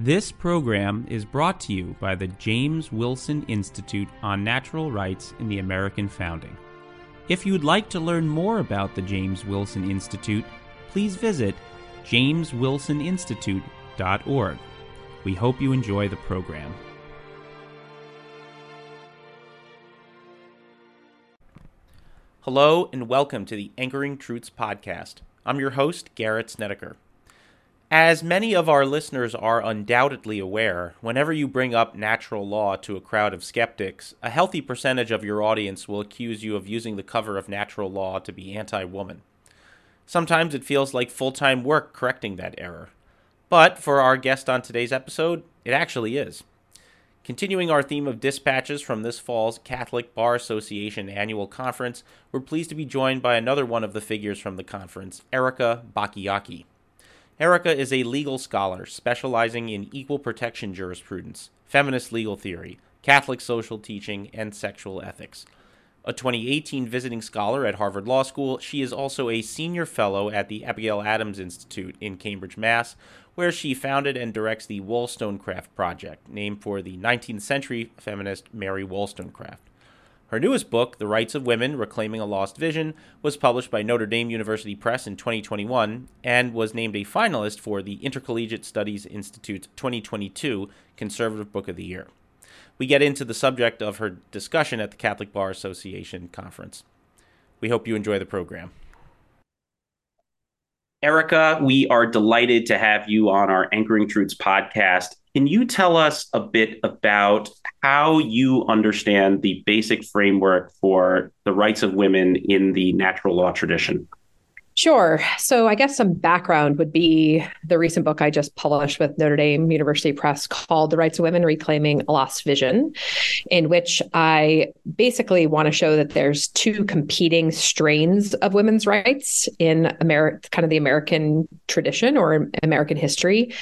This program is brought to you by the James Wilson Institute on Natural Rights in the American Founding. If you'd like to learn more about the James Wilson Institute, please visit jameswilsoninstitute.org. We hope you enjoy the program. Hello, and welcome to the Anchoring Truths podcast. I'm your host, Garrett Snedeker. As many of our listeners are undoubtedly aware, whenever you bring up natural law to a crowd of skeptics, a healthy percentage of your audience will accuse you of using the cover of natural law to be anti woman. Sometimes it feels like full time work correcting that error. But for our guest on today's episode, it actually is. Continuing our theme of dispatches from this fall's Catholic Bar Association annual conference, we're pleased to be joined by another one of the figures from the conference, Erika Bachiochi. Erika is a legal scholar specializing in equal protection jurisprudence, feminist legal theory, Catholic social teaching, and sexual ethics. A 2018 visiting scholar at Harvard Law School, she is also a senior fellow at the Abigail Adams Institute in Cambridge, Mass., where she founded and directs the Wollstonecraft Project, named for the 19th century feminist Mary Wollstonecraft. Her newest book, The Rights of Women Reclaiming a Lost Vision, was published by Notre Dame University Press in 2021 and was named a finalist for the Intercollegiate Studies Institute's 2022 Conservative Book of the Year. We get into the subject of her discussion at the Catholic Bar Association conference. We hope you enjoy the program. Erika, we are delighted to have you on our Anchoring Truths podcast. Can you tell us a bit about how you understand the basic framework for the rights of women in the natural law tradition? Sure. So, I guess some background would be the recent book I just published with Notre Dame University Press called The Rights of Women Reclaiming a Lost Vision, in which I basically want to show that there's two competing strains of women's rights in America, kind of the American tradition or American history.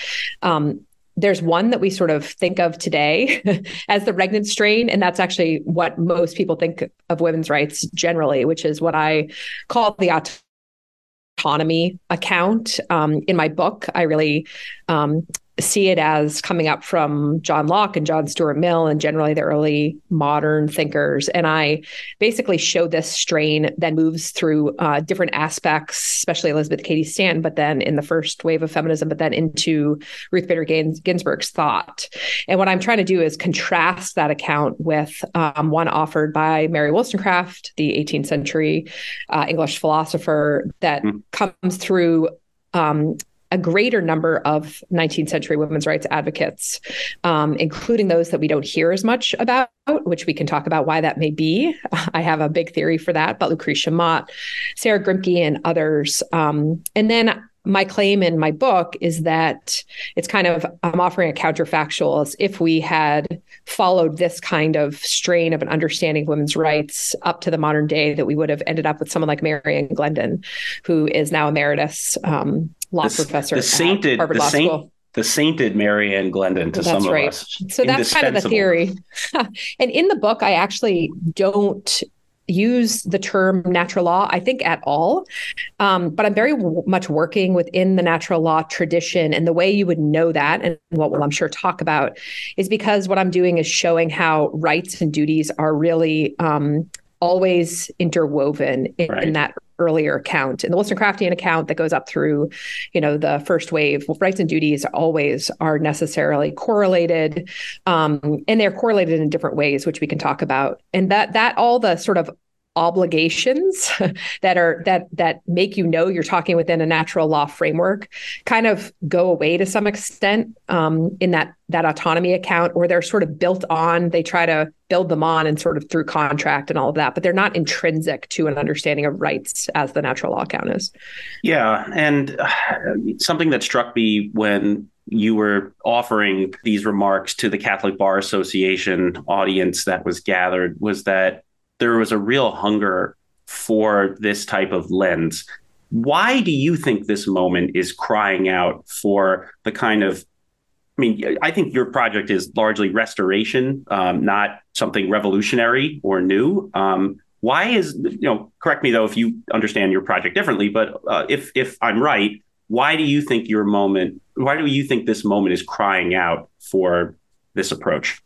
Um, there's one that we sort of think of today as the regnant strain and that's actually what most people think of women's rights generally which is what i call the autonomy account um, in my book i really um, see it as coming up from John Locke and John Stuart Mill and generally the early modern thinkers. And I basically show this strain that moves through uh, different aspects, especially Elizabeth Cady Stanton, but then in the first wave of feminism, but then into Ruth Bader Ginsburg's thought. And what I'm trying to do is contrast that account with um, one offered by Mary Wollstonecraft, the 18th century uh, English philosopher, that mm. comes through um, a greater number of 19th century women's rights advocates, um, including those that we don't hear as much about, which we can talk about why that may be. I have a big theory for that, but Lucretia Mott, Sarah Grimke, and others. Um, and then my claim in my book is that it's kind of I'm offering a counterfactual as if we had followed this kind of strain of an understanding of women's rights up to the modern day, that we would have ended up with someone like Mary Ann Glendon, who is now emeritus um, law the, professor the sainted, Harvard the Law saint, School. The sainted Mary Ann Glendon to that's some right. of us. So that's kind of the theory. and in the book, I actually don't use the term natural law, I think, at all. Um, but I'm very w- much working within the natural law tradition. And the way you would know that, and what we'll, I'm sure, talk about, is because what I'm doing is showing how rights and duties are really um, always interwoven in, right. in that earlier account. In the Wollstonecraftian account that goes up through, you know, the first wave, rights and duties always are necessarily correlated, um, and they're correlated in different ways, which we can talk about. And that that all the sort of obligations that are that that make you know you're talking within a natural law framework kind of go away to some extent um, in that that autonomy account or they're sort of built on they try to build them on and sort of through contract and all of that but they're not intrinsic to an understanding of rights as the natural law account is. Yeah and uh, something that struck me when you were offering these remarks to the Catholic Bar Association audience that was gathered was that there was a real hunger for this type of lens. Why do you think this moment is crying out for the kind of I mean, I think your project is largely restoration, um, not something revolutionary or new. Um, why is you know? Correct me though if you understand your project differently. But uh, if if I'm right, why do you think your moment? Why do you think this moment is crying out for this approach?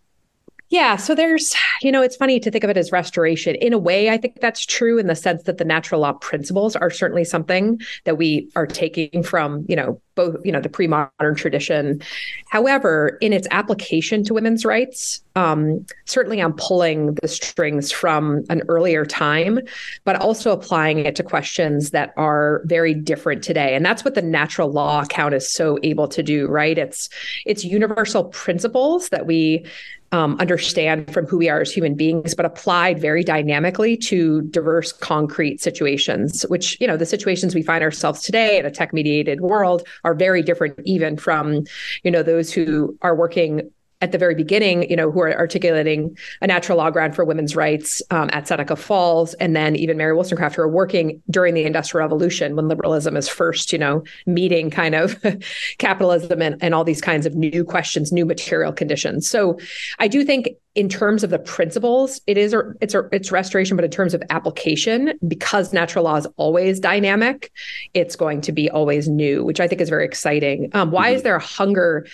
Yeah. So there's, you know, it's funny to think of it as restoration. In a way, I think that's true in the sense that the natural law principles are certainly something that we are taking from, you know, both, you know, the pre modern tradition. However, in its application to women's rights, um, certainly I'm pulling the strings from an earlier time, but also applying it to questions that are very different today. And that's what the natural law account is so able to do, right? It's it's universal principles that we um, understand from who we are as human beings, but applied very dynamically to diverse, concrete situations, which, you know, the situations we find ourselves today in a tech mediated world are very different, even from, you know, those who are working at the very beginning, you know, who are articulating a natural law ground for women's rights um, at Seneca Falls, and then even Mary Wollstonecraft, who are working during the Industrial Revolution when liberalism is first, you know, meeting kind of capitalism and, and all these kinds of new questions, new material conditions. So I do think in terms of the principles, it is a, it's a, it's restoration, but in terms of application, because natural law is always dynamic, it's going to be always new, which I think is very exciting. Um, why mm-hmm. is there a hunger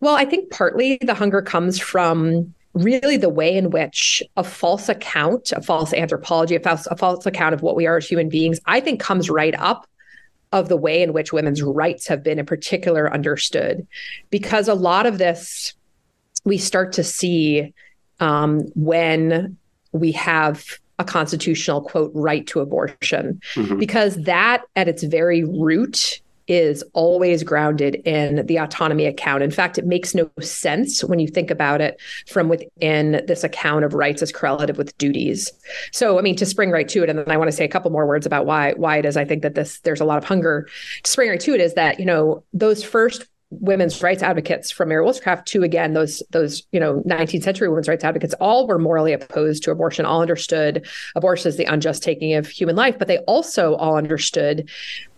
well, I think partly the hunger comes from really the way in which a false account, a false anthropology, a false, a false account of what we are as human beings, I think comes right up of the way in which women's rights have been in particular understood. Because a lot of this we start to see um, when we have a constitutional quote right to abortion, mm-hmm. because that at its very root is always grounded in the autonomy account. In fact, it makes no sense when you think about it from within this account of rights as correlative with duties. So, I mean, to spring right to it, and then I want to say a couple more words about why why it is I think that this there's a lot of hunger. To spring right to it is that you know those first women's rights advocates from Mary Wollstonecraft to again those those you know 19th century women's rights advocates all were morally opposed to abortion all understood abortion as the unjust taking of human life but they also all understood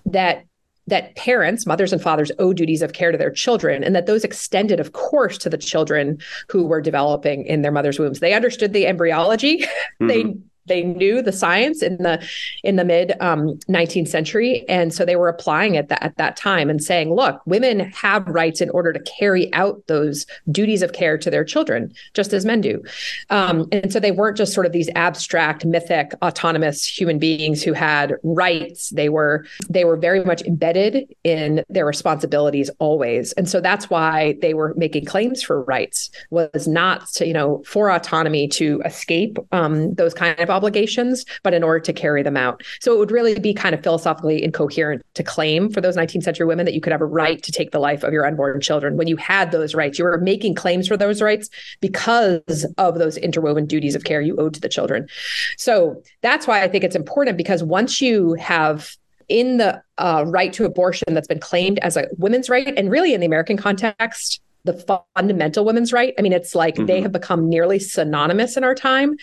that that parents, mothers and fathers, owe duties of care to their children, and that those extended, of course, to the children who were developing in their mother's wombs. They understood the embryology. Mm-hmm. they they knew the science in the in the mid um, 19th century. And so they were applying it at that time and saying look women have rights in order to carry out those duties of care to their children just as men do. Um, and so they weren't just sort of these abstract mythic autonomous human beings who had rights. They were they were very much embedded in their responsibilities always. And so that's why they were making claims for rights was not to, you know for autonomy to escape um, those kind of obligations, but in order to carry them out. So it would really be kind of philosophically incoherent to claim for those 19th century women that you could have a right to take the life of your unborn children when you had those rights. You were making claims for those rights because of those interwoven duties of care you owed to the children. So that's why I think it's important because once you have in the uh, right to abortion that's been claimed as a women's right, and really in the American context, the fundamental women's right. I mean, it's like mm-hmm. they have become nearly synonymous in our time.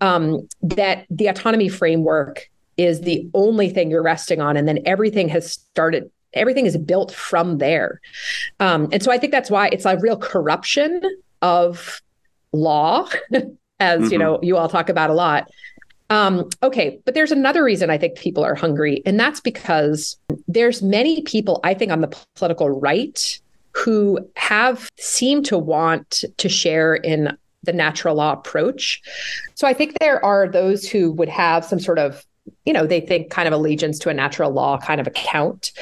Um, that the autonomy framework is the only thing you're resting on, and then everything has started. Everything is built from there, um, and so I think that's why it's a real corruption of law, as mm-hmm. you know, you all talk about a lot. Um, okay, but there's another reason I think people are hungry, and that's because there's many people I think on the political right who have seemed to want to share in the natural law approach. So I think there are those who would have some sort of, you know, they think kind of allegiance to a natural law kind of account,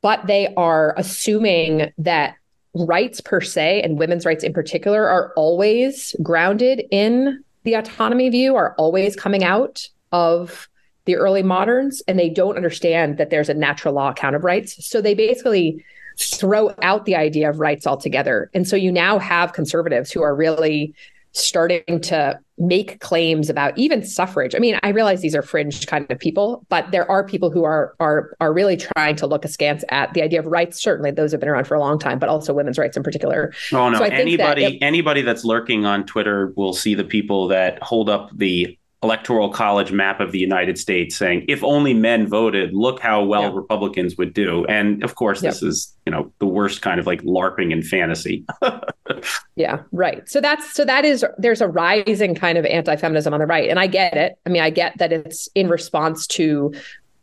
but they are assuming that rights per se and women's rights in particular are always grounded in the autonomy view, are always coming out of the early moderns, and they don't understand that there's a natural law account of rights. So they basically throw out the idea of rights altogether. And so you now have conservatives who are really starting to make claims about even suffrage. I mean, I realize these are fringe kind of people, but there are people who are are are really trying to look askance at the idea of rights. Certainly, those have been around for a long time, but also women's rights in particular. Oh no! So anybody that it, anybody that's lurking on Twitter will see the people that hold up the electoral college map of the United States saying if only men voted, look how well yeah. Republicans would do. And of course, this is, you know, the worst kind of like LARPing in fantasy. yeah, right. So that's so that is there's a rising kind of anti-feminism on the right. And I get it. I mean, I get that it's in response to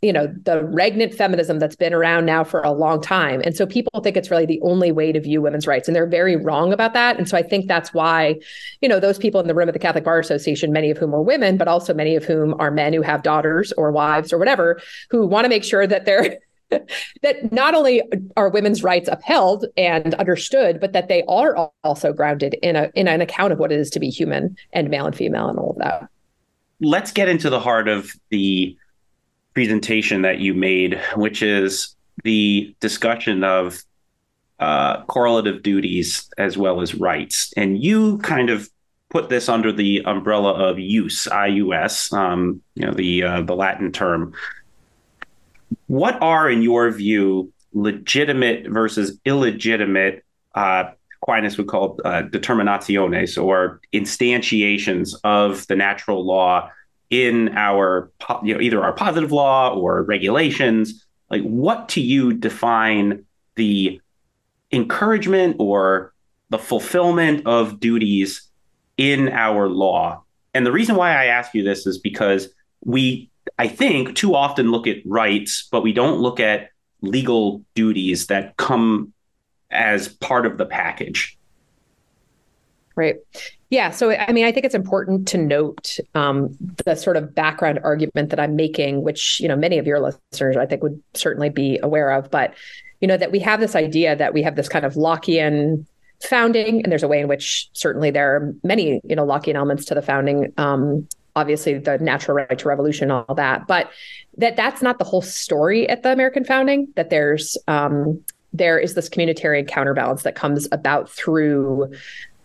you know the regnant feminism that's been around now for a long time and so people think it's really the only way to view women's rights and they're very wrong about that and so i think that's why you know those people in the room at the catholic bar association many of whom are women but also many of whom are men who have daughters or wives or whatever who want to make sure that they're that not only are women's rights upheld and understood, but that they are also grounded in a in an account of what it is to be human and male and female and all of that. Let's get into the heart of the presentation that you made, which is the discussion of uh, correlative duties as well as rights. And you kind of put this under the umbrella of use, IUS, um, you know, the uh, the Latin term. What are, in your view, legitimate versus illegitimate? Uh, Aquinas would call uh, determinationes or instantiations of the natural law in our you know either our positive law or regulations like what to you define the encouragement or the fulfillment of duties in our law and the reason why i ask you this is because we i think too often look at rights but we don't look at legal duties that come as part of the package Right. Yeah. So, I mean, I think it's important to note um, the sort of background argument that I'm making, which, you know, many of your listeners, I think, would certainly be aware of. But, you know, that we have this idea that we have this kind of Lockean founding, and there's a way in which certainly there are many, you know, Lockean elements to the founding. Um, obviously, the natural right to revolution, all that, but that that's not the whole story at the American founding. That there's um, there is this communitarian counterbalance that comes about through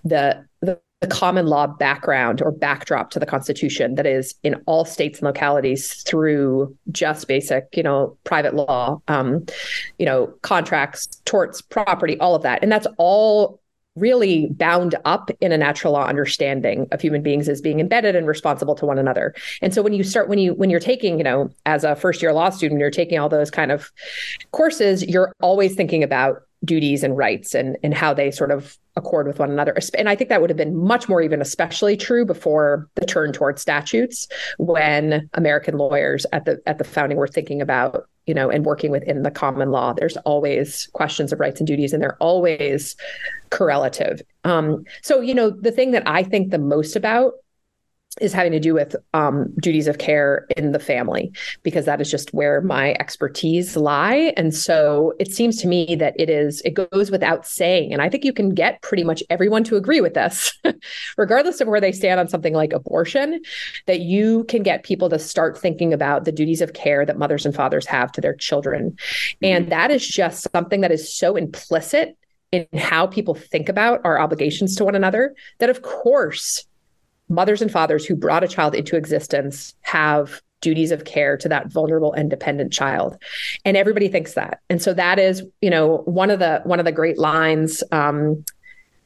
the, the the common law background or backdrop to the Constitution that is in all states and localities through just basic, you know, private law, um, you know, contracts, torts, property, all of that, and that's all really bound up in a natural law understanding of human beings as being embedded and responsible to one another. And so when you start when you when you're taking, you know, as a first year law student, you're taking all those kind of courses, you're always thinking about duties and rights and and how they sort of accord with one another. And i think that would have been much more even especially true before the turn towards statutes when american lawyers at the at the founding were thinking about you know and working within the common law. There's always questions of rights and duties and they're always correlative. Um, so you know the thing that i think the most about is having to do with um, duties of care in the family because that is just where my expertise lie. And so it seems to me that it is it goes without saying and i think you can get pretty much everyone to agree with this. Regardless of where they stand on something like abortion that you can get people to start thinking about the duties of care that mothers and fathers have to their children. And mm-hmm. that is just something that is so implicit in how people think about our obligations to one another that of course mothers and fathers who brought a child into existence have duties of care to that vulnerable and dependent child. And everybody thinks that. And so that is you know one of the one of the great lines um,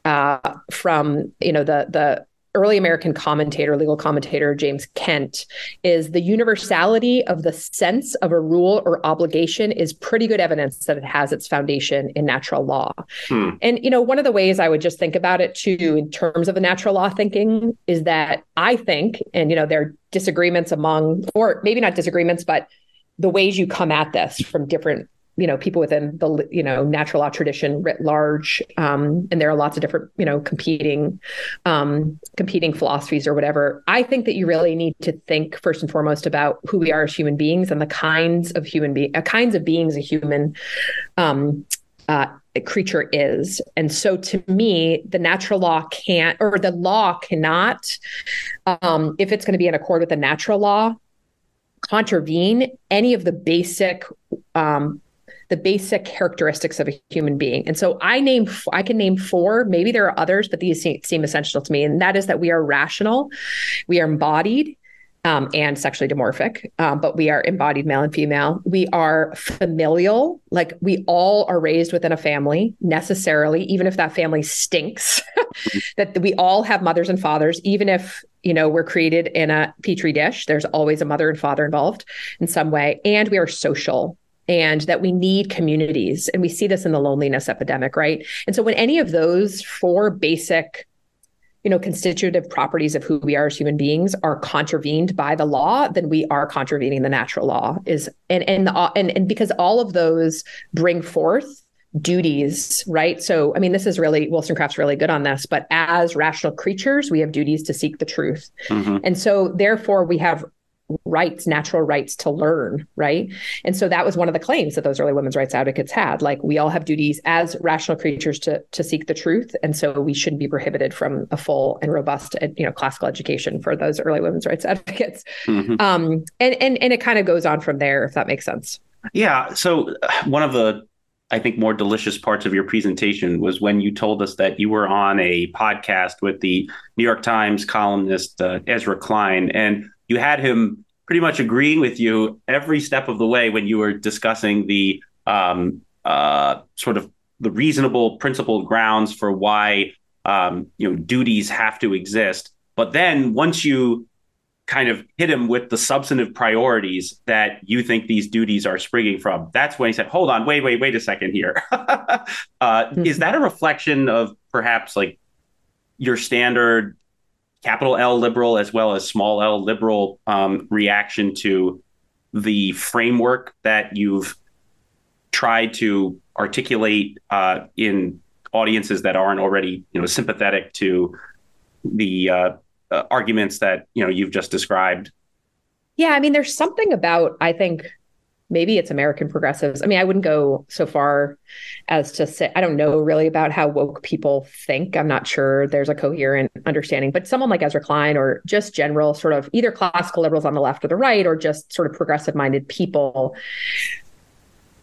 uh, from you know the the early American commentator, legal commentator James Kent, is the universality of the sense of a rule or obligation is pretty good evidence that it has its foundation in natural law. Hmm. And you know, one of the ways I would just think about it too, in terms of the natural law thinking, is that I think, and you know, there are disagreements among, or maybe not disagreements, but the ways you come at this from different you know people within the you know natural law tradition writ large um, and there are lots of different you know competing um, competing philosophies or whatever. I think that you really need to think first and foremost about who we are as human beings and the kinds of human being uh, kinds of beings a human um, uh, creature is. And so to me the natural law can't or the law cannot um, if it's going to be in accord with the natural law contravene any of the basic um, the basic characteristics of a human being. And so I name I can name four, maybe there are others, but these seem, essential to me. And that is that we are rational, we are embodied, um, and sexually dimorphic, um, but we are embodied male and female. We are familial, like we all are raised within a family necessarily, even if that family stinks, that we all have mothers and fathers, even if you know we're created in a petri dish there's always a mother and father involved in some way and we are social and that we need communities. And we see this in the loneliness epidemic, right? And so when any of those four basic you know constitutive properties of who we are as human beings are contravened by the law then we are contravening the natural law is and and the, and, and because all of those bring forth duties right so i mean this is really wollstonecraft's really good on this but as rational creatures we have duties to seek the truth mm-hmm. and so therefore we have rights, natural rights to learn, right? And so that was one of the claims that those early women's rights advocates had. Like we all have duties as rational creatures to to seek the truth, and so we shouldn't be prohibited from a full and robust, you know, classical education for those early women's rights advocates. Mm-hmm. Um, and and and it kind of goes on from there, if that makes sense. Yeah. So one of the I think more delicious parts of your presentation was when you told us that you were on a podcast with the New York Times columnist uh, Ezra Klein, and you had him pretty much agreeing with you every step of the way when you were discussing the um, uh, sort of the reasonable principled grounds for why um, you know duties have to exist. But then once you kind of hit him with the substantive priorities that you think these duties are springing from, that's when he said, "Hold on, wait, wait, wait a second here." uh, mm-hmm. Is that a reflection of perhaps like your standard capital L liberal as well as small L liberal um, reaction to the framework that you've tried to articulate uh, in audiences that aren't already you know sympathetic to the uh, uh, arguments that you know you've just described. Yeah i mean there's something about i think maybe it's American progressives. I mean, I wouldn't go so far as to say, I don't know really about how woke people think. I'm not sure there's a coherent understanding, but someone like Ezra Klein or just general sort of either classical liberals on the left or the right, or just sort of progressive minded people.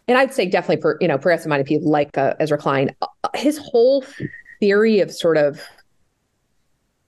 And I'd say definitely, for, you know, progressive minded people like uh, Ezra Klein, his whole theory of sort of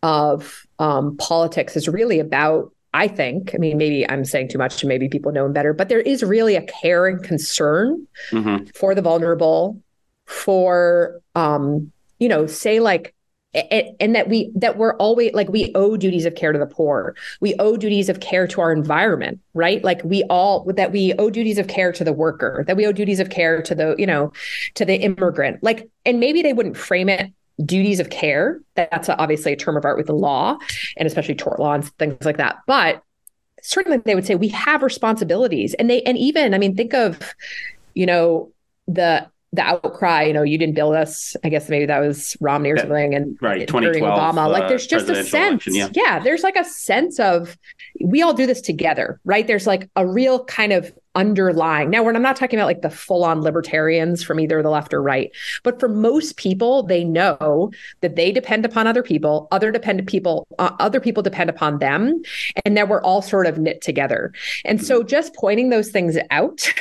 of um, politics is really about I think, I mean, maybe I'm saying too much and maybe people know him better, but there is really a care and concern mm-hmm. for the vulnerable, for, um, you know, say like, and, and that we that we're always like we owe duties of care to the poor. We owe duties of care to our environment right? Like we all that we owe duties of care to the worker that we owe duties of care to the you know to the immigrant. Like and maybe they wouldn't frame it duties of care. That's obviously a term of art with the law and especially tort law and things like that. But certainly they would say we have responsibilities. And they and even, I mean, think of, you know, the the outcry, you know, you didn't build us. I guess maybe that was Romney or something, and right, during Obama. Uh, like, there's just a sense, yeah. yeah, there's like a sense of we all do this together, right? There's like a real kind of underlying. Now, when I'm not talking about like the full on libertarians from either the left or right, but for most people, they know that they depend upon other people, other dependent people, uh, other people depend upon them, and that we're all sort of knit together. And so, mm-hmm. just pointing those things out.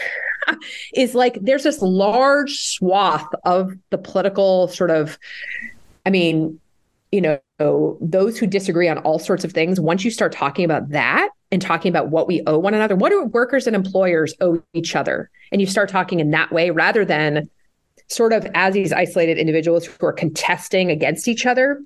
is like there's this large swath of the political sort of I mean, you know, those who disagree on all sorts of things, once you start talking about that and talking about what we owe one another, what do workers and employers owe each other? And you start talking in that way rather than sort of as these isolated individuals who are contesting against each other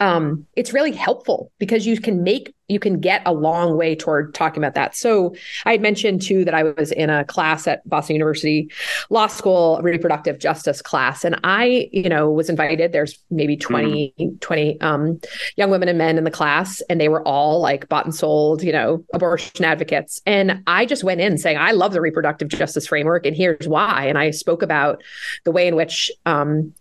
um, it's really helpful because you can make you can get a long way toward talking about that. So I had mentioned too that I was in a class at Boston University Law School, reproductive justice class, and I, you know, was invited. There's maybe 20, mm. 20 um, young women and men in the class, and they were all like bought and sold, you know, abortion advocates. And I just went in saying, I love the reproductive justice framework, and here's why. And I spoke about the way in which um,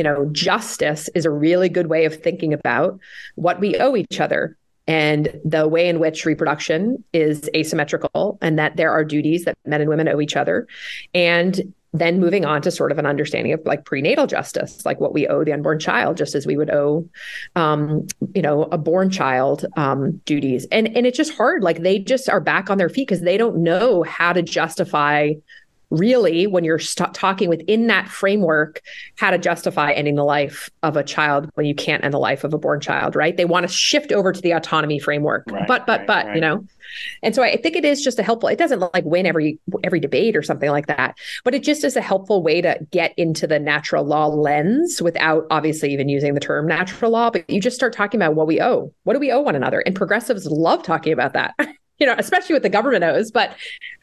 you know, justice is a really good way of thinking about what we owe each other and the way in which reproduction is asymmetrical and that there are duties that men and women owe each other. And then moving on to sort of an understanding of like prenatal justice like what we owe the unborn child just as we would owe um, you know a born child um, duties. And and it's just hard like they just are back on their feet because they don't know how to justify really when you're st- talking within that framework how to justify ending the life of a child when you can't end the life of a born child right? They want to shift over to the autonomy framework. Right, but but right, but right. you know? And so i think it is just a helpful it doesn't like win every every debate or something like that but it just is a helpful way to get into the natural law lens without obviously even using the term natural law but you just start talking about what we owe what do we owe one another? And progressives love talking about that you know, especially what the government owes. But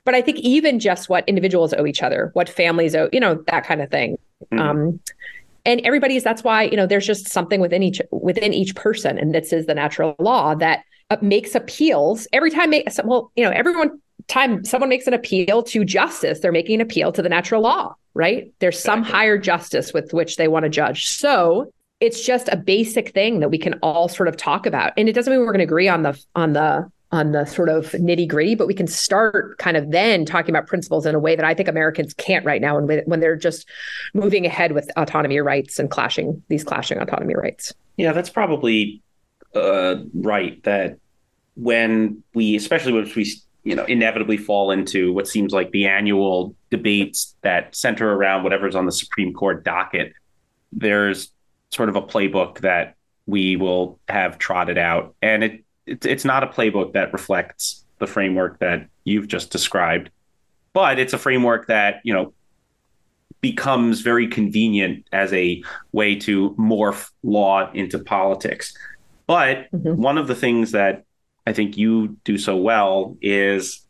but I think even just what individuals owe each other, what families owe, you know, that kind of thing. Mm-hmm. Um, and everybody's that's why you know there's just something within each within each person and this is the natural law that uh, makes appeals every time make well you know everyone time someone makes an appeal to justice they're making an appeal to the natural law right there's exactly. some higher justice with which they want to judge so it's just a basic thing that we can all sort of talk about and it doesn't mean we're going to agree on the on the on the sort of nitty gritty, but we can start kind of then talking about principles in a way that I think Americans can't right now, and when they're just moving ahead with autonomy rights and clashing these clashing autonomy rights. Yeah, that's probably uh, right. That when we, especially when we, you know, inevitably fall into what seems like the annual debates that center around whatever's on the Supreme Court docket, there's sort of a playbook that we will have trotted out, and it it's it's not a playbook that reflects the framework that you've just described, but it's a framework that you know becomes very convenient as a way to morph law into politics. But mm-hmm. one of the things that I think you do so well is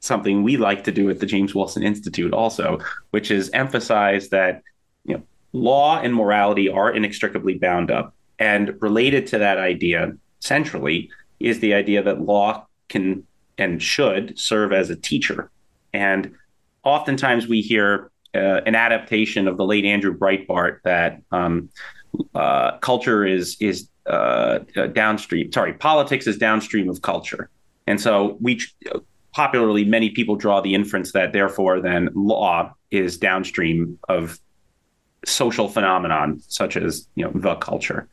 something we like to do at the James Wilson Institute also, which is emphasize that you know law and morality are inextricably bound up. And related to that idea centrally is the idea that law can and should serve as a teacher. And oftentimes we hear uh, an adaptation of the late Andrew Breitbart that um, uh, culture is is uh, uh downstream. Sorry, politics is downstream of culture, and so we popularly many people draw the inference that therefore then law is downstream of social phenomenon such as you know the culture.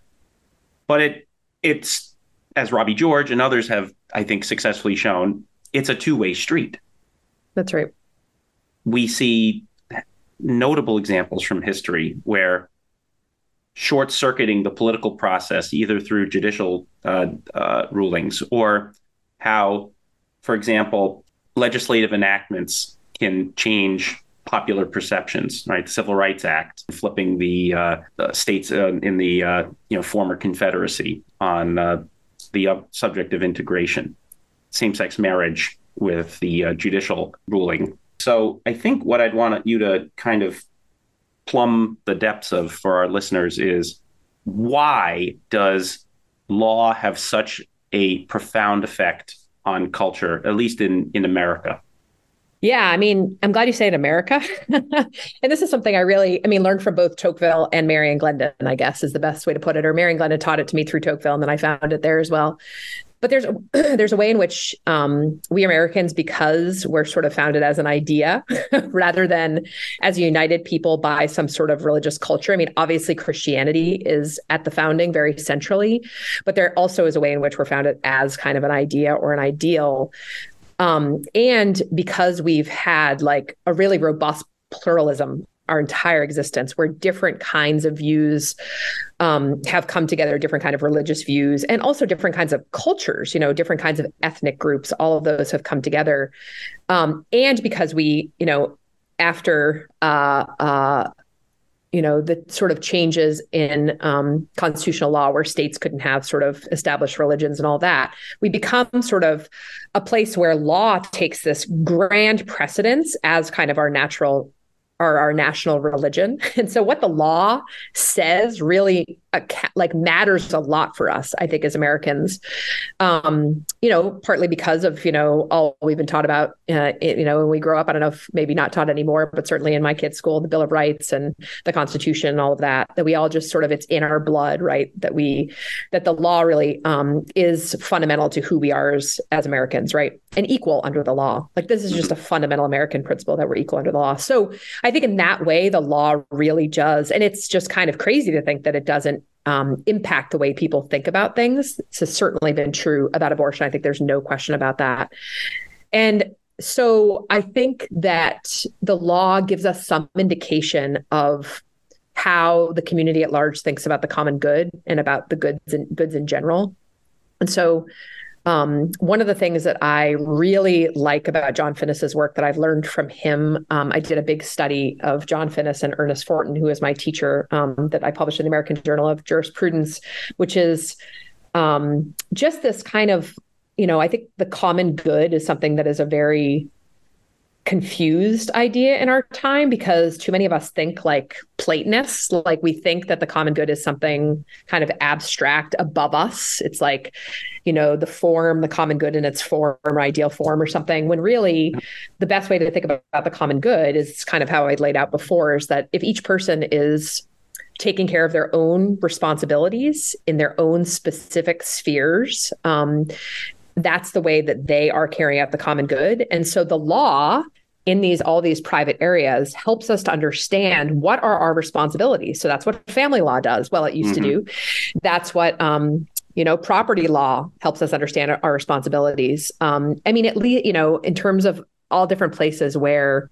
But it it's as Robbie George and others have, I think, successfully shown, it's a two way street. That's right. We see notable examples from history where short circuiting the political process, either through judicial uh, uh, rulings or how, for example, legislative enactments can change popular perceptions, right? The Civil Rights Act, flipping the, uh, states uh, in the uh, you know former Confederacy on uh, the uh, subject of integration, same sex marriage with the uh, judicial ruling. So I think what I'd want you to kind of plumb the depths of for our listeners is why does law have such a profound effect on culture, at least in, in America? Yeah, I mean, I'm glad you say it America. and this is something I really, I mean, learned from both Tocqueville and Mary Ann Glendon, I guess is the best way to put it. Or Mary Ann Glendon taught it to me through Tocqueville, and then I found it there as well. But there's a, there's a way in which um, we Americans, because we're sort of founded as an idea rather than as united people by some sort of religious culture. I mean, obviously Christianity is at the founding very centrally, but there also is a way in which we're founded as kind of an idea or an ideal um, and because we've had like a really robust pluralism our entire existence where different kinds of views um, have come together different kind of religious views and also different kinds of cultures you know different kinds of ethnic groups all of those have come together. Um, and because we you know after uh, uh, you know the sort of changes in um, constitutional law where states couldn't have sort of established religions and all that we become sort of a place where law takes this grand precedence as kind of our natural our, our national religion. And so what the law says really like matters a lot for us, I think, as Americans. Um, you know, partly because of, you know, all we've been taught about, uh, it, you know, when we grow up, I don't know if maybe not taught anymore, but certainly in my kids' school, the Bill of Rights and the Constitution and all of that, that we all just sort of, it's in our blood, right? That we, that the law really um, is fundamental to who we are as, as Americans, right? And equal under the law. Like this is just a fundamental American principle that we're equal under the law. So I think in that way, the law really does. And it's just kind of crazy to think that it doesn't um, impact the way people think about things. This has certainly been true about abortion. I think there's no question about that. And so I think that the law gives us some indication of how the community at large thinks about the common good and about the goods and goods in general. And so um, one of the things that I really like about John Finnis's work that I've learned from him, um, I did a big study of John Finnis and Ernest Fortin, who is my teacher um, that I published in the American Journal of Jurisprudence, which is um, just this kind of, you know, I think the common good is something that is a very confused idea in our time because too many of us think like Platonists, like we think that the common good is something kind of abstract above us. It's like, you know, the form, the common good in its form or ideal form or something, when really the best way to think about, the common good is kind of how I laid out before is that if each person is taking care of their own responsibilities in their own specific spheres, um, that's the way that they are carrying out the common good. And so the law in these all these private areas helps us to understand what are our responsibilities. So that's what family law does. Well, it used mm-hmm. to do. That's what um, you know property law helps us understand our, responsibilities. Um, I mean, at least you know in terms of all different places where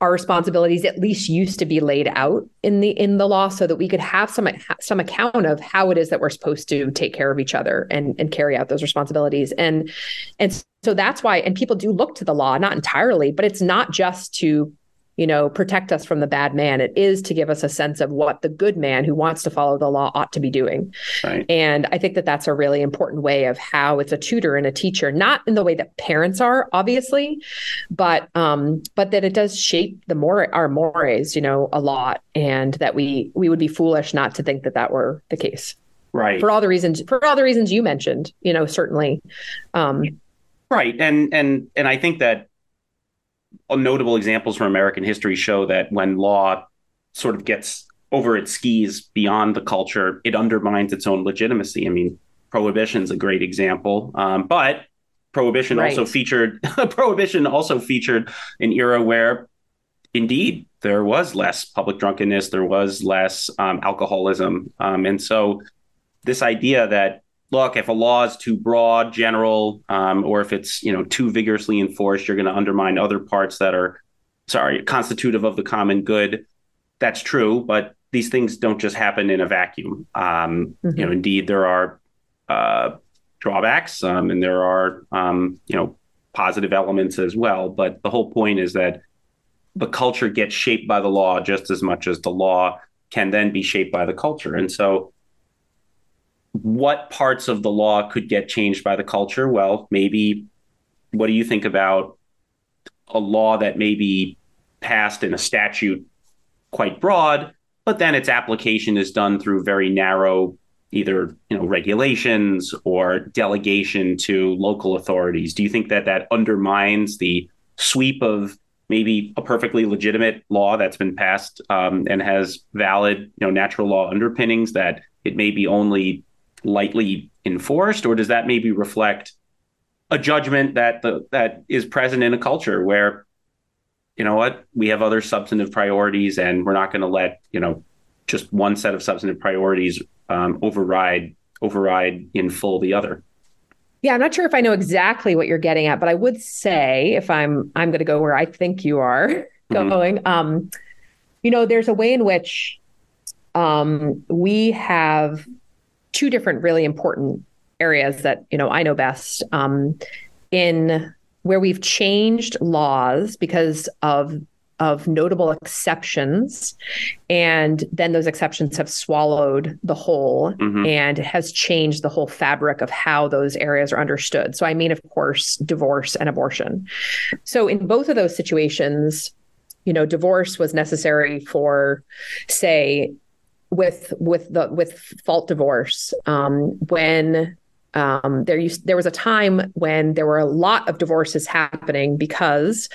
our responsibilities at least used to be laid out in the in the law so that we could have some some account of how it is that we're supposed to take care of each other and and carry out those responsibilities. And and so that's why and people do look to the law not entirely but it's not just to you know, protect us from the bad man. It is to give us a sense of what the good man who wants to follow the law ought to be doing. Right. And I think that that's a really important way of how it's a tutor and a teacher, not in the way that parents are, obviously, but um, but that it does shape the more our mores, you know, a lot, and that we we would be foolish not to think that that were the case. Right. For all the reasons for all the reasons you mentioned, you know, certainly. Um, right. And and and I think that notable examples from American history show that when law sort of gets over its skis beyond the culture, it undermines its own legitimacy. I mean, prohibition is a great example, um, but prohibition right. also featured prohibition also featured an era where, indeed, there was less public drunkenness, there was less um, alcoholism, um, and so this idea that look, if a law is too broad, general, um, or if it's you know too vigorously enforced, you're going to undermine other parts that are, sorry, constitutive of the common good. That's true, but these things don't just happen in a vacuum. Um, mm-hmm. You know, indeed, there are uh, drawbacks, um, and there are um, you know positive elements as well. But the whole point is that the culture gets shaped by the law just as much as the law can then be shaped by the culture, and so what parts of the law could get changed by the culture? Well, maybe what do you think about a law that may be passed in a statute quite broad, but then its application is done through very narrow either you know regulations or delegation to local authorities do you think that that undermines the sweep of maybe a perfectly legitimate law that's been passed um, and has valid you know natural law underpinnings that it may be only lightly enforced, or does that maybe reflect a judgment that the that is present in a culture where, you know what, we have other substantive priorities, and we're not going to let you know just one set of substantive priorities um, override override in full the other. Yeah, I'm not sure if I know exactly what you're getting at, but I would say if I'm I'm going to go where I think you are mm-hmm. going. Um, you know, there's a way in which um, we have two different really important areas that you know I know best um, in where we've changed laws because of of notable exceptions. And then those exceptions have swallowed the whole mm-hmm. and has changed the whole fabric of how those areas are understood. So i mean of course divorce and abortion. So in both of those situations you know divorce was necessary for say with with the with fault divorce um, when um, there used there was a time when there were a lot of divorces happening because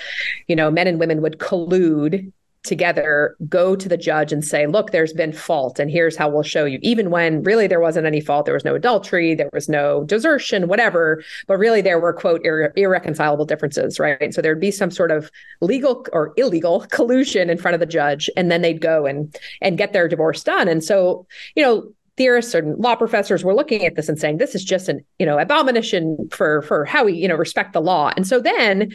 you know men and women would collude together go to the judge and say, look, there's been fault, and here's how we'll show you. Even when really there wasn't any fault, there was no adultery, there was no desertion, whatever, but really there were, quote, irre- irreconcilable differences, right? So there'd be some sort of legal or illegal collusion in front of the judge, and then they'd go and and get their divorce done. And so, you know, theorists and law professors were looking at this and saying this is just an you know abomination for for how we you know respect the law and so then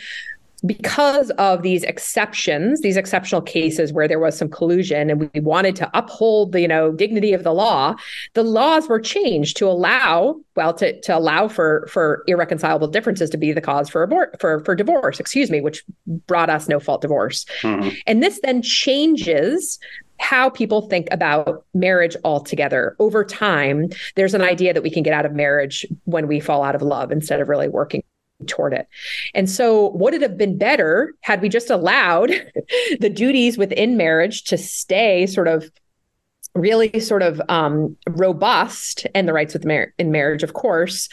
because of these exceptions, these exceptional cases where there was some collusion and we wanted to uphold the, you know, dignity of the law, the laws were changed to allow, well, to, to allow for for irreconcilable differences to be the cause for abort for, for divorce, excuse me, which brought us no fault divorce. Mm-hmm. And this then changes how people think about marriage altogether. Over time, there's an idea that we can get out of marriage when we fall out of love instead of really working toward it. And so, would it have been better had we just allowed the duties within marriage to stay sort of really sort of um, robust and the rights with mar- in marriage of course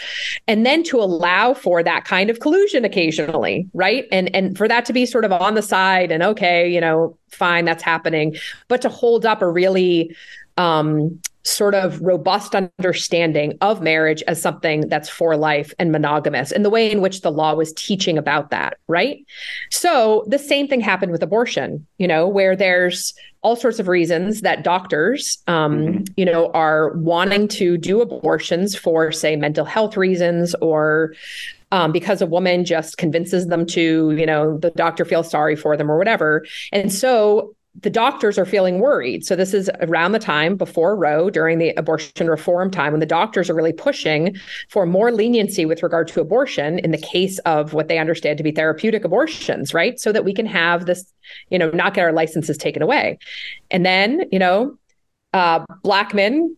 and then to allow for that kind of collusion occasionally right and and for that to be sort of on the side and okay you know fine that's happening but to hold up a really um, sort of robust understanding of marriage as something that's for life and monogamous and the way in which the law was teaching about that right so the same thing happened with abortion you know where there's all sorts of reasons that doctors um, mm-hmm. you know are wanting to do abortions for say mental health reasons or um, because a woman just convinces them to, you know, the doctor feels sorry for them or whatever. And so the doctors are feeling worried. So this is around the time before Roe during the abortion reform time when the doctors are really pushing for more leniency with regard to abortion in the case of what they understand to be therapeutic abortions, right? So that we can have this, you know, not get our licenses taken away. And then, you know, uh, Blackmun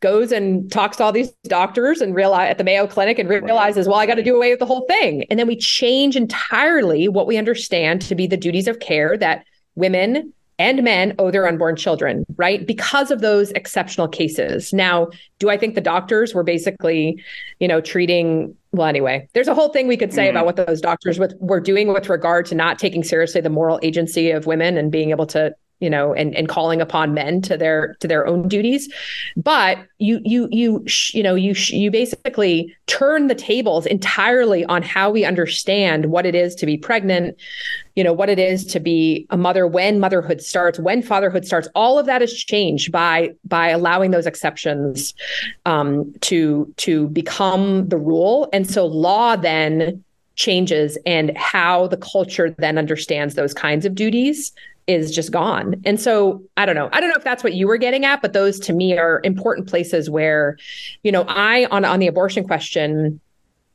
goes and talks to all these doctors and realize at the Mayo Clinic and realizes, well, I got to do away with the whole thing. And then we change entirely what we understand to be the duties of care that women and men owe their unborn children, right? Because of those exceptional cases. Now, do I think the doctors were basically, you know, treating well anyway there's a whole thing we could say mm. about what those doctors with, were doing with regard to not taking seriously the moral agency of women and being able to you know and and calling upon men to their to their own duties. But you you you you know you you basically turn the tables entirely on how we understand what it is to be pregnant you know what it is to be a mother when motherhood starts when fatherhood starts. All of that is changed by by allowing those exceptions um, to to become the rule. And so law then changes and how the culture then understands those kinds of duties is just gone. And so I don't know. I don't know if that's what you were getting at, but those to me are important places where, you know, I on on the abortion question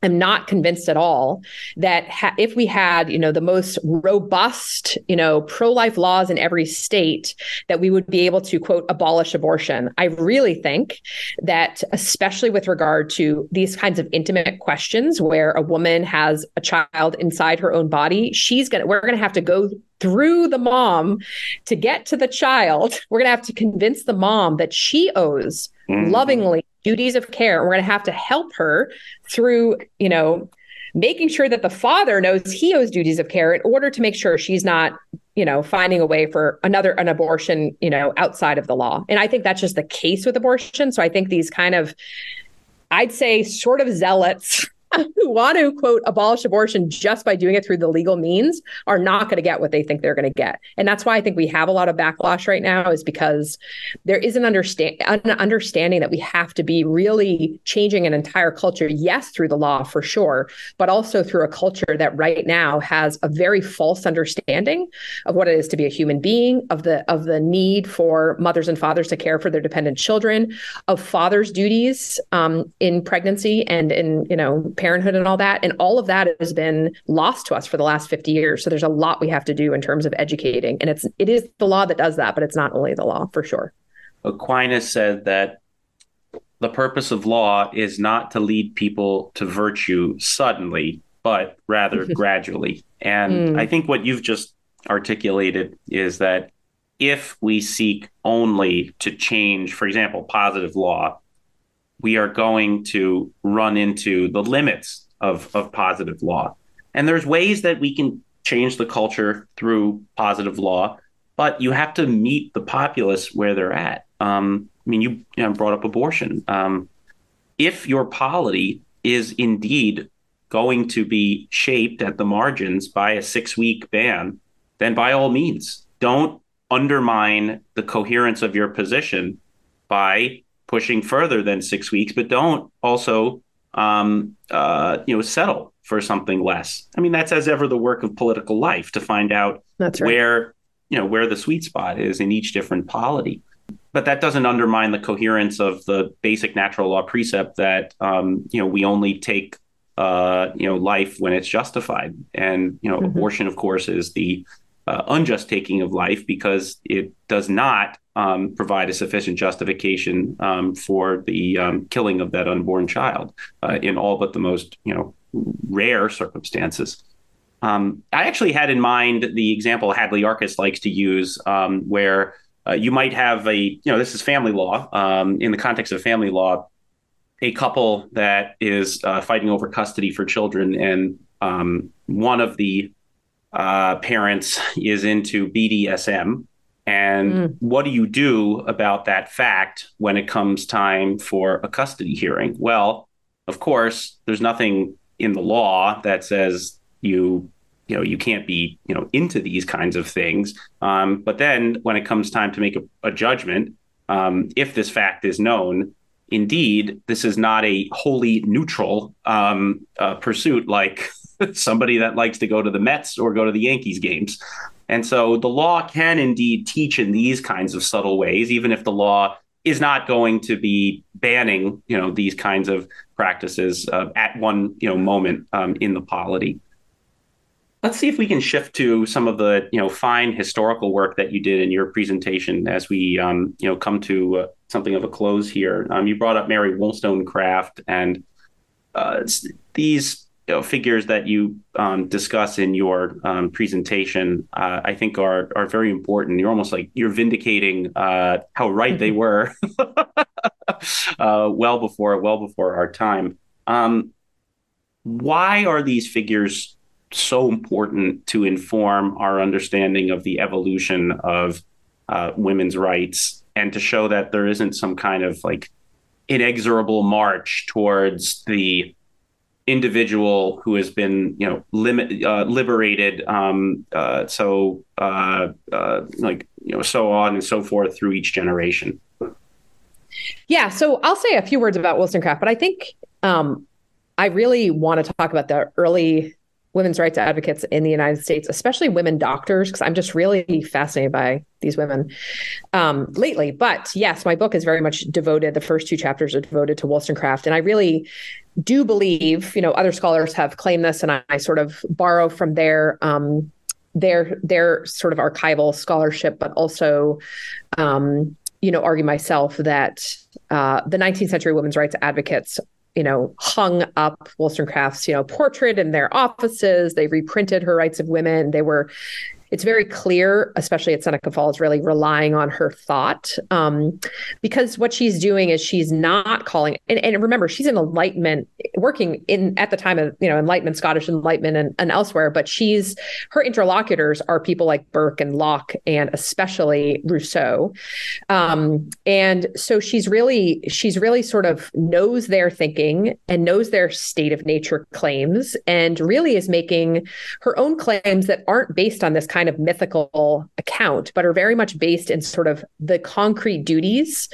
am not convinced at all that ha- if we had you know the most robust you know pro-life laws in every state that we would be able to quote abolish abortion i really think that especially with regard to these kinds of intimate questions where a woman has a child inside her own body she's gonna we're gonna have to go through the mom to get to the child we're gonna have to convince the mom that she owes mm-hmm. lovingly duties of care. We're going to have to help her through, you know, making sure that the father knows he owes duties of care in order to make sure she's not you know finding a way for another an abortion you know outside of the law and i think that's just the case with abortion so i think these kind of i'd say sort of zealots who want to quote abolish abortion just by doing it through the legal means are not going to get what they think they're going to get. And that's why i think we have a lot of backlash right now is because there is an, understand, an understanding that we have to be really changing an entire culture yes through the law for sure but also through a culture that right now has a very false understanding of what it is to be a human being of the of the need for mothers and fathers to care for their dependent children of fathers duties um, in pregnancy and in you know parenthood and all that. And all of that has been lost to us for the last 50 years. So there's a lot we have to do in terms of educating. And it's it is the law that does that, but it's not only the law for sure. Aquinas said that the purpose of law is not to lead people to virtue suddenly, but rather gradually. And mm. I think what you've just articulated is that if we seek only to change, for example, positive law, we are going to run into the limits of, of positive law. And there's ways that we can change the culture through positive law, but you have to meet the populace where they're at. Um, I mean, you, you know, brought up abortion. Um, if your polity is indeed going to be shaped at the margins by a six week ban, then by all means, don't undermine the coherence of your position by pushing further than six weeks, but don't also um, uh, you know settle for something less. I mean, that's as ever the work of political life to find out right. where you know where the sweet spot is in each different polity. But that doesn't undermine the coherence of the basic natural law precept that um, you know we only take uh, you know life when it's justified, and you know mm-hmm. abortion, of course, is the uh, unjust taking of life because it does not um, provide a sufficient justification um, for the um, killing of that unborn child uh, in all but the most you know rare circumstances. Um, I actually had in mind the example Hadley Arkes likes to use, um, where uh, you might have a, you know, this is family law. Um, in the context of family law, a couple that is uh, fighting over custody for children, and one of the uh, parents is into BDSM. And mm. what do you do about that fact when it comes time for a custody hearing? Well, of course, there's nothing in the law that says you you know you can't be you know into these kinds of things um, but then when it comes time to make a, a judgment um, if this fact is known indeed this is not a wholly neutral um, uh, pursuit like somebody that likes to go to the mets or go to the yankees games and so the law can indeed teach in these kinds of subtle ways even if the law is not going to be banning you know these kinds of practices uh, at one you know moment um, in the polity let's see if we can shift to some of the you know fine historical work that you did in your presentation as we um, you know come to uh, something of a close here. Um, you brought up Mary Wollstonecraft and uh, these you know, figures that you um, discuss in your um, presentation. Uh, I think are are very important. You're almost like you're vindicating uh, how right mm-hmm. they were uh, well before well before our time. Um, why are these figures so important to inform our understanding of the evolution of uh, women's rights and to show that there isn't some kind of like inexorable march towards the individual who has been you know limit uh, liberated um, uh, so uh, uh, like you know so on and so forth through each generation. Yeah so i'll say a few words about wollstonecraft but i think um, i really want to talk about the early women's rights advocates in the United States, especially women doctors, because I'm just really fascinated by these women um, lately. But yes, my book is very much devoted. The first two chapters are devoted to Wollstonecraft, and I really do believe, you know, other scholars have claimed this, and I, I sort of borrow from their um, their their sort of archival scholarship, but also. Um, you know, argue myself that uh, the 19th century women's rights advocates you know, hung up Wollstonecraft's, you know, portrait in their offices. They reprinted her rights of women. They were it's very clear, especially at Seneca Falls, really relying on her thought. Um, because what she's doing is she's not calling, and, and, remember, she's an Enlightenment, working in at the time of, you know, Enlightenment, Scottish Enlightenment and, and elsewhere, but she's, her interlocutors are people like Burke and Locke and especially Rousseau. Um, and so she's really, she's really sort of knows their thinking and knows their state of nature claims and really is making her own claims that aren't based on this kind kind of mythical account, but are very much based in sort of the concrete duties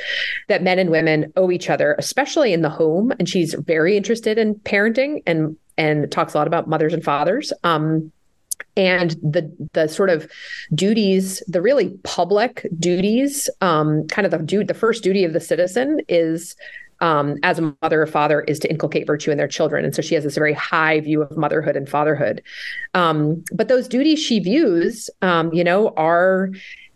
that men and women owe each other, especially in the home. And she's very interested in parenting and and talks a lot about mothers and fathers. Um, and the the sort of duties, the really public duties, um, kind of the du- the first duty of the citizen is um, as a mother or father is to inculcate virtue in their children. And so she has this very high view of motherhood and fatherhood. Um, but those duties she views, um, you know, are,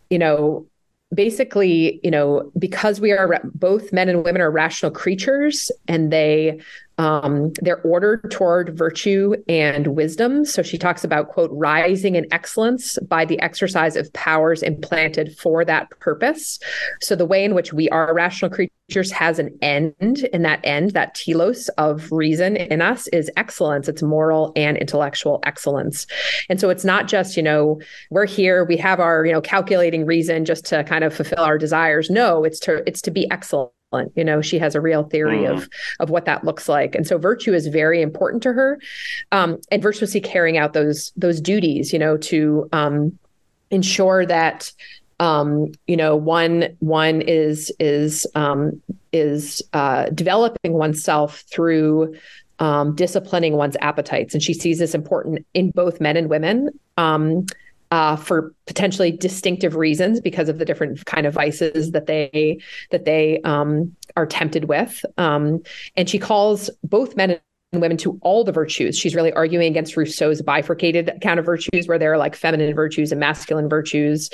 you know, basically, you know, because we are both men and women are rational creatures and they um, they're ordered toward virtue and wisdom. So she talks about, quote, rising in excellence by the exercise of powers implanted for that purpose. So the way in which we are rational creatures has an end, and that end, that telos of reason in us is excellence. It's moral and intellectual excellence. And so it's not just, you know, we're here, we have our, you know, calculating reason just to kind of fulfill our desires. No, it's to it's to be excellent you know she has a real theory mm. of of what that looks like. And so virtue is very important to her. Um, and virtuously carrying out those those duties you know to um, ensure that um, you know one one is is um, is uh, developing oneself through um, disciplining one's appetites. And she sees this important in both men and women. Um, uh, for potentially distinctive reasons because of the different kind of vices that they that they um, are tempted with. Um, and she calls both men and women to all the virtues. She's really arguing against Rousseau's bifurcated account of virtues, where there are like feminine virtues and masculine virtues.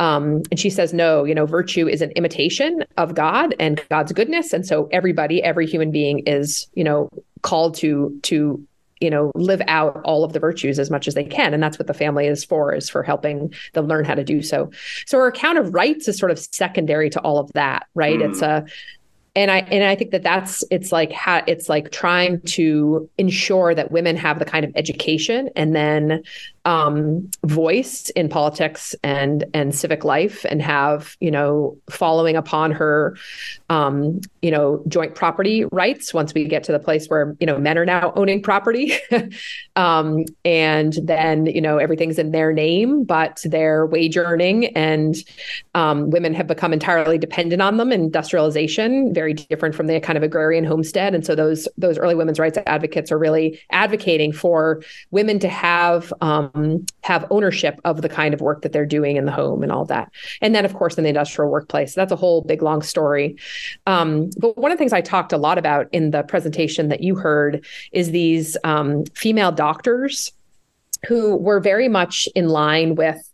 Um, and she says, no, you know, virtue is an imitation of God and God's goodness, and so everybody, every human being, is you know called to to you know live out all of the virtues as much as they can. And that's what the family is for is for helping them learn how to do so. So our account of rights is sort of secondary to all of that right? Mm. it's a and I and I think that that's it's like ha, it's like trying to ensure that women have the kind of education and then um, voice in politics and and civic life and have you know following upon her um, you know joint property rights once we get to the place where you know men are now owning property. Um, and then you know everything's in their name but they're wage earning and um, women have become entirely dependent on them. Industrialization very different from the kind of agrarian homestead. And so those those early women's rights advocates are really advocating for women to have um, um, have ownership of the kind of work that they're doing in the home and all that. And then, of course, in the industrial workplace. That's a whole big, long story. Um, but one of the things I talked a lot about in the presentation that you heard is these um, female doctors who were very much in line with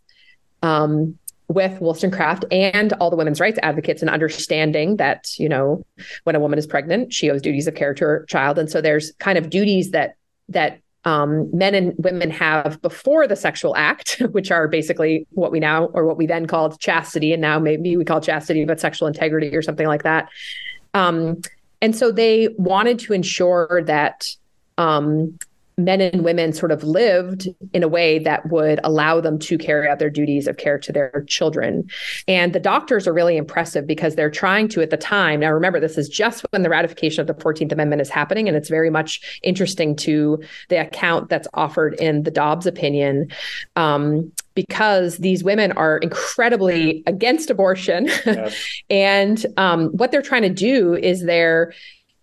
um, with Wollstonecraft and all the women's rights advocates and understanding that, you know, when a woman is pregnant, she owes duties of care to her child. And so there's kind of duties that that um, men and women have before the sexual act, which are basically what we now or what we then called chastity, and now maybe we call chastity, but sexual integrity or something like that. Um, and so they wanted to ensure that um, men and women sort of lived in a way that would allow them to carry out their duties of care to their children. And the doctors are really impressive because they're trying to, at the time, now remember, this is just when the ratification of the 14th Amendment is happening. And it's very much interesting to the account that's offered in the Dobbs opinion. Um, because these women are incredibly against abortion. Yes. and um, what they're trying to do is they're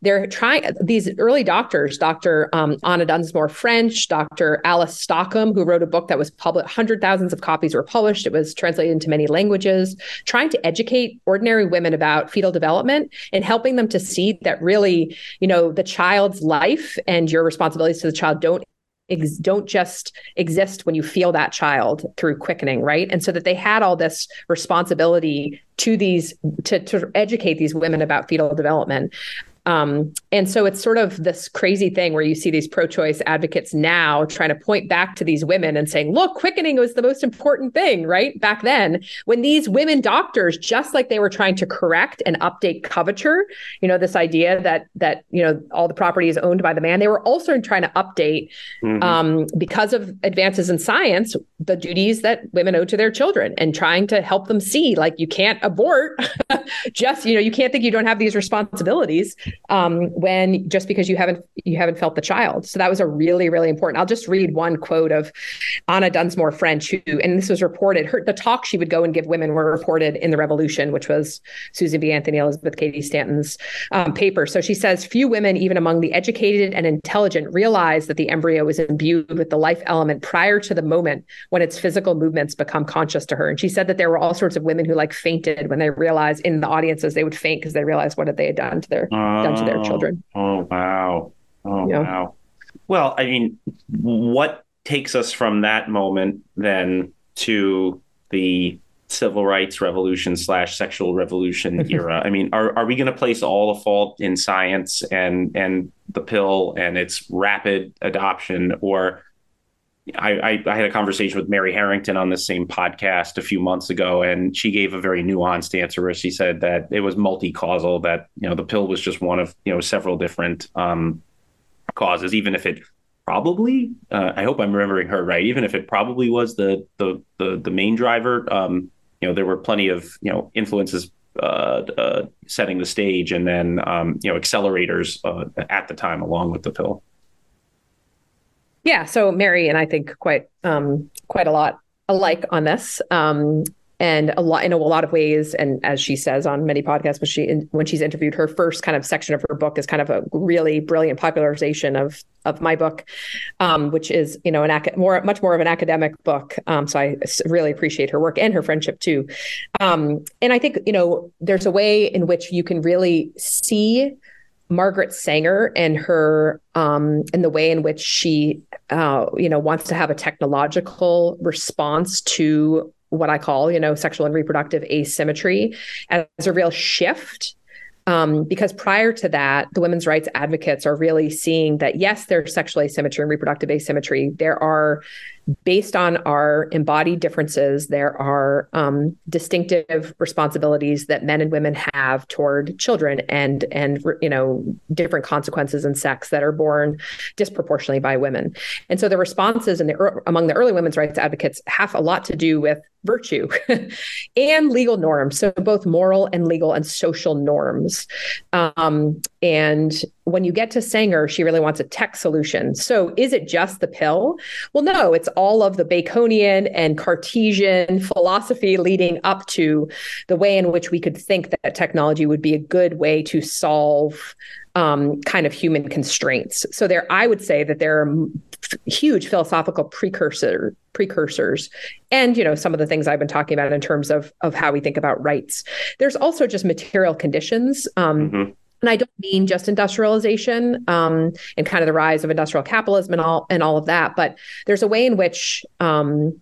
they're trying these early doctors, Dr. Um, Anna Densmore French, Dr. Alice Stockham, who wrote a book that was published, hundred thousands of copies were published. It was translated into many languages, trying to educate ordinary women about fetal development and helping them to see that really, you know, the child's life and your responsibilities to the child don't Ex- don't just exist when you feel that child through quickening right and so that they had all this responsibility to these to, to educate these women about fetal development um, and so it's sort of this crazy thing where you see these pro choice advocates now trying to point back to these women and saying, look, quickening was the most important thing, right? Back then, when these women doctors, just like they were trying to correct and update coverture, you know, this idea that, that, you know, all the property is owned by the man, they were also trying to update mm-hmm. um, because of advances in science, the duties that women owe to their children and trying to help them see, like, you can't abort just, you know, you can't think you don't have these responsibilities um, when just because you haven't you haven't felt the child. So that was a really really important. I'll just read one quote of Anna Densmore French, who and this was reported. Her the talk she would go and give women were reported in the Revolution, which was Susan B. Anthony Elizabeth Cady Stanton's um, paper. So she says few women, even among the educated and intelligent, realize that the embryo is imbued with the life element prior to the moment when its physical movements become conscious to her. And she said that there were all sorts of women who like fainted when they realized in the audiences they would faint because they realized what they had done to their uh, done to their oh, children. Oh wow! Oh yeah. wow! Well, I mean, what takes us from that moment then to the civil rights revolution slash sexual revolution era? I mean, are are we going to place all the fault in science and and the pill and its rapid adoption, or I, I, I, had a conversation with Mary Harrington on the same podcast a few months ago, and she gave a very nuanced answer where she said that it was multi-causal, that you know the pill was just one of you know several different um, causes, even if it probably uh, I hope I'm remembering her right, even if it probably was the the the, the main driver. Um, you know, there were plenty of you know influences uh, uh, setting the stage, and then um, you know accelerators uh, at the time along with the pill. Yeah, so Mary and I think quite um, quite a lot alike on this. Um, and a lot in a lot of ways and as she says on many podcasts when she when she's interviewed her first kind of section of her book is kind of a really brilliant popularization of of my book um, which is you know an ac- more much more of an academic book um, so i really appreciate her work and her friendship too um, and i think you know there's a way in which you can really see Margaret Sanger and her um, and the way in which she uh, you know wants to have a technological response to what I call you know sexual and reproductive asymmetry as a real shift Um, because prior to that, the women's rights advocates are really seeing that yes, there's sexual asymmetry and reproductive asymmetry. There are based on our embodied differences, there are um, distinctive responsibilities that men and women have toward children, and and you know different consequences in sex that are borne disproportionately by women. And so the responses in the among the early women's rights advocates have a lot to do with virtue and legal norms so both moral and legal and social norms um, and when you get to sanger she really wants a tech solution. So is it just the pill? Well no it's all of the baconian and cartesian philosophy leading up to the way in which we could think that technology would be a good way to solve um, kind of human constraints. So there, I would say that there are huge philosophical precursor precursors, and you know some of the things I've been talking about in terms of of how we think about rights. There's also just material conditions. Um, mm-hmm. And I don't mean just industrialization um, and kind of the rise of industrial capitalism and all and all of that, but there's a way in which um,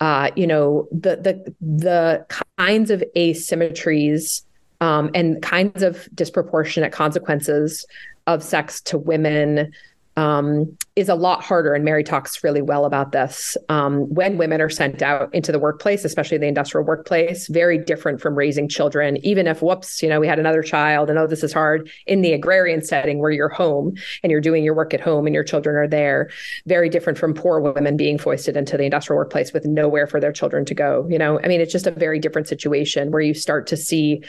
uh, you know the the the kinds of asymmetries um, and kinds of disproportionate consequences of sex to women um, is a lot harder. And Mary talks really well about this. Um, when women are sent out into the workplace, especially the industrial workplace, very different from raising children. Even if, whoops, you know, we had another child and oh, this is hard in the agrarian setting where you're home and you're doing your work at home and your children are there, very different from poor women being foisted into the industrial workplace with nowhere for their children to go. You know, I mean, it's just a very different situation where you start to see,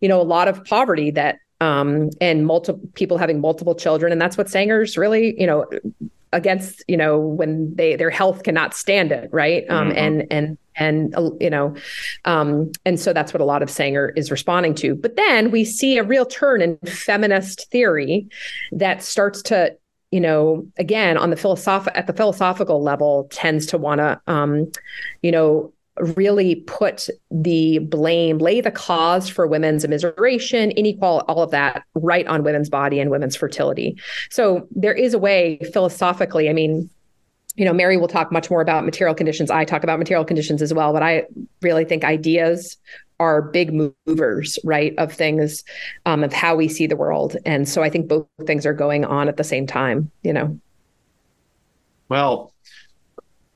you know, a lot of poverty that um, and multiple people having multiple children, and that's what Sanger's really, you know, against, you know, when they their health cannot stand it, right? Um, mm-hmm. And and and uh, you know, um, and so that's what a lot of Sanger is responding to. But then we see a real turn in feminist theory that starts to you know, again, on the philosoph at the philosophical level, tends to want to, um, you know, really put the blame, lay the cause for women's immiseration, inequality, all of that right on women's body and women's fertility. So there is a way philosophically, I mean, you know, Mary will talk much more about material conditions. I talk about material conditions as well, but I really think ideas are big movers, right, of things, um, of how we see the world. And so I think both things are going on at the same time, you know. Well,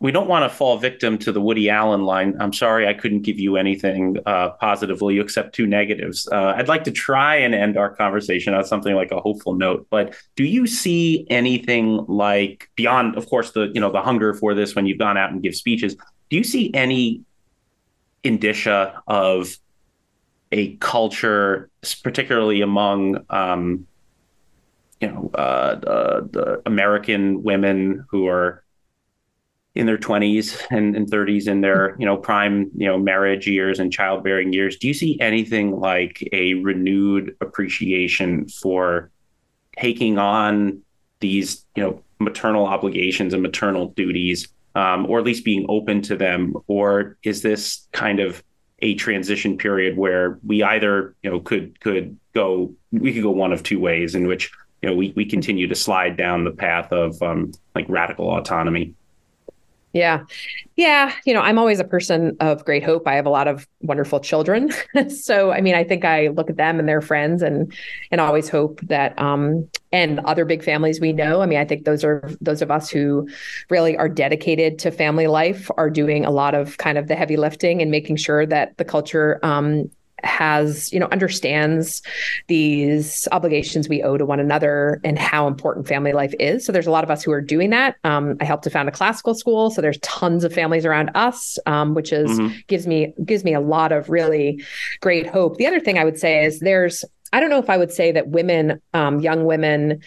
we don't want to fall victim to the Woody Allen line. I'm sorry, I couldn't give you anything uh, positively except two negatives. Uh, I'd like to try and end our conversation on something like a hopeful note. But do you see anything like beyond, of course, the you know the hunger for this when you've gone out and give speeches? Do you see any indicia of a culture, particularly among um, you know uh, American women who are in their 20s and, and 30s in their you know prime you know marriage years and childbearing years. Do you see anything like a renewed appreciation for taking on these you know maternal obligations and maternal duties um, or at least being open to them? Or is this kind of a transition period where we either you know could could go we could go one of two ways in which you know we, we continue to slide down the path of um, like radical autonomy yeah. Yeah. You know, I'm always a person of great hope. I have a lot of wonderful children. so, I mean, I think I look at them and their friends and, and always hope that, um, and other big families we know. I mean, I think those are those of us who really are dedicated to family life are doing a lot of kind of the heavy lifting and making sure that the culture um, has you know understands these obligations we owe to one another and how important family life is. So there's a lot of us who are doing that. Um, i helped to found a classical school. So there's tons of families around us um, which is mm-hmm. gives me gives me a lot of really great hope. The other thing i would say is there's i don't know if i would say that women um, young women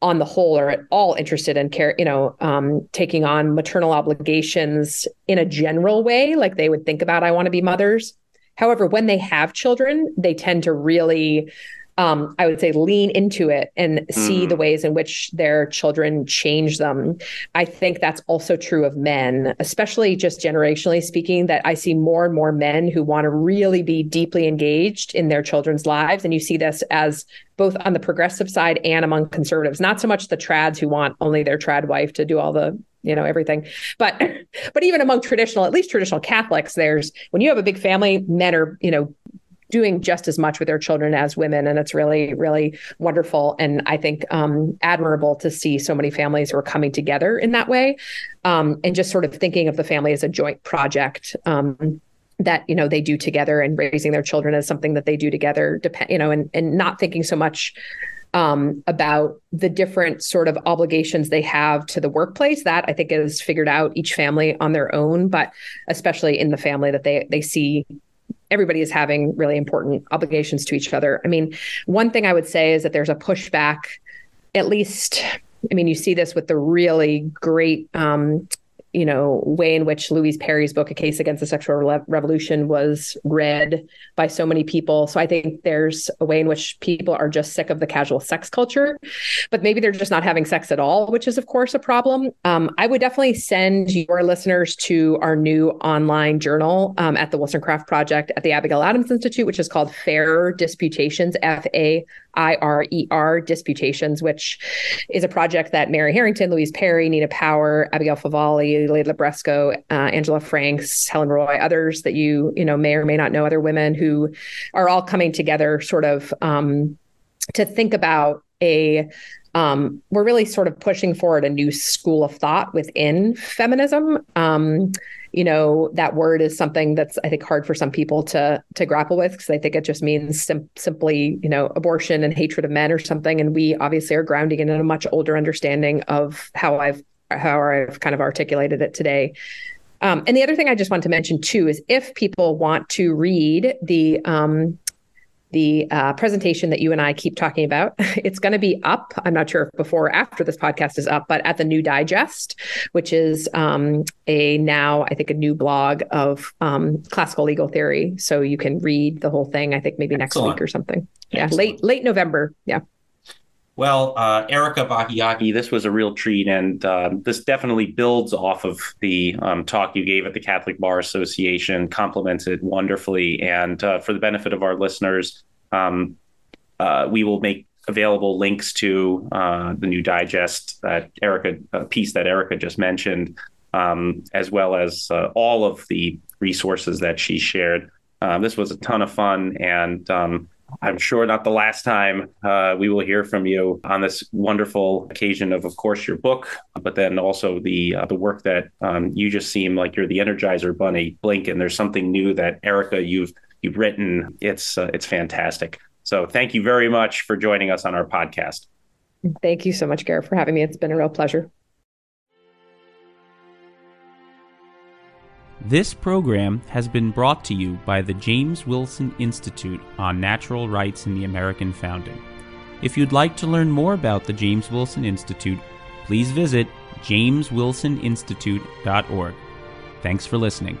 on the whole are at all interested in care you know um, taking on maternal obligations in a general way like they would think about i want to be mothers However, when they have children, they tend to really um, I would say lean into it and see mm. the ways in which their children change them. I think that's also true of men, especially just generationally speaking, that I see more and more men who want to really be deeply engaged in their children's lives. And you see this as both on the progressive side and among conservatives, not so much the trads who want only their trad wife to do all the you know everything but but even among traditional at least traditional catholics there's when you have a big family men are you know doing just as much with their children as women. And it's really, really wonderful. And I think um, admirable to see so many families who are coming together in that way um, and just sort of thinking of the family as a joint project. Um, that you know they do together and raising their children as something that they do together depend you know and and not thinking so much um, about the different sort of obligations they have to the workplace. That I think is figured out each family on their own, but especially in the family that they they see everybody is having really important obligations to each other. I mean, one thing I would say is that there's a pushback, at least. I mean, you see this with the really great um, you know, way in which Louise Perry's book, A Case Against the Sexual Re- Revolution, was read by so many people. So I think there's a way in which people are just sick of the casual sex culture, but maybe they're just not having sex at all, which is, of course, a problem. Um, I would definitely send your listeners to our new online journal um, at the Wollstonecraft Project at the Abigail Adams Institute, which is called Fairer Disputations, F A I R E R Disputations, which is a project that Mary Harrington, Louise Perry, Nina Power, Abigail Favale, Leah Libresco, uh, Angela Franks, Helen Roy, others that you you know may or may not know, other women who are all coming together, sort of um, to think about a um, we're really sort of pushing forward a new school of thought within feminism. Um, you know that word is something that's i think hard for some people to to grapple with because i think it just means sim- simply you know abortion and hatred of men or something and we obviously are grounding it in a much older understanding of how i've how i've kind of articulated it today um, and the other thing I just want to mention too is if people want to read the um, the uh, presentation that you and I keep talking about. It's going to be up. I'm not sure if before or after this podcast is up, but at the New Digest, which is um, a now, I think, a new blog of um, classical legal theory. So you can read the whole thing. I think maybe Excellent. next week or something. Yeah, Excellent. late late November. Yeah. Well, uh, Erika Bachiochi, this was a real treat, and uh, this definitely builds off of the um, talk you gave at the Catholic Bar Association, complements it wonderfully. And uh, for the benefit of our listeners, um, uh, we will make available links to uh, the new digest that Erika piece that Erika just mentioned, um, as well as uh, all of the resources that she shared. this was a ton of fun, and um, I'm sure not the last time uh, we will hear from you on this wonderful occasion of, of course, your book, but then also the uh, the work that um, you just seem like you're the Energizer Bunny. Blink, and there's something new that Erika you've you've written. It's uh, it's fantastic. So thank you very much for joining us on our podcast. Thank you so much, Garrett, for having me. It's been a real pleasure. This program has been brought to you by the James Wilson Institute on Natural Rights in the American Founding. If you'd like to learn more about the James Wilson Institute, please visit jameswilsoninstitute.org. Thanks for listening.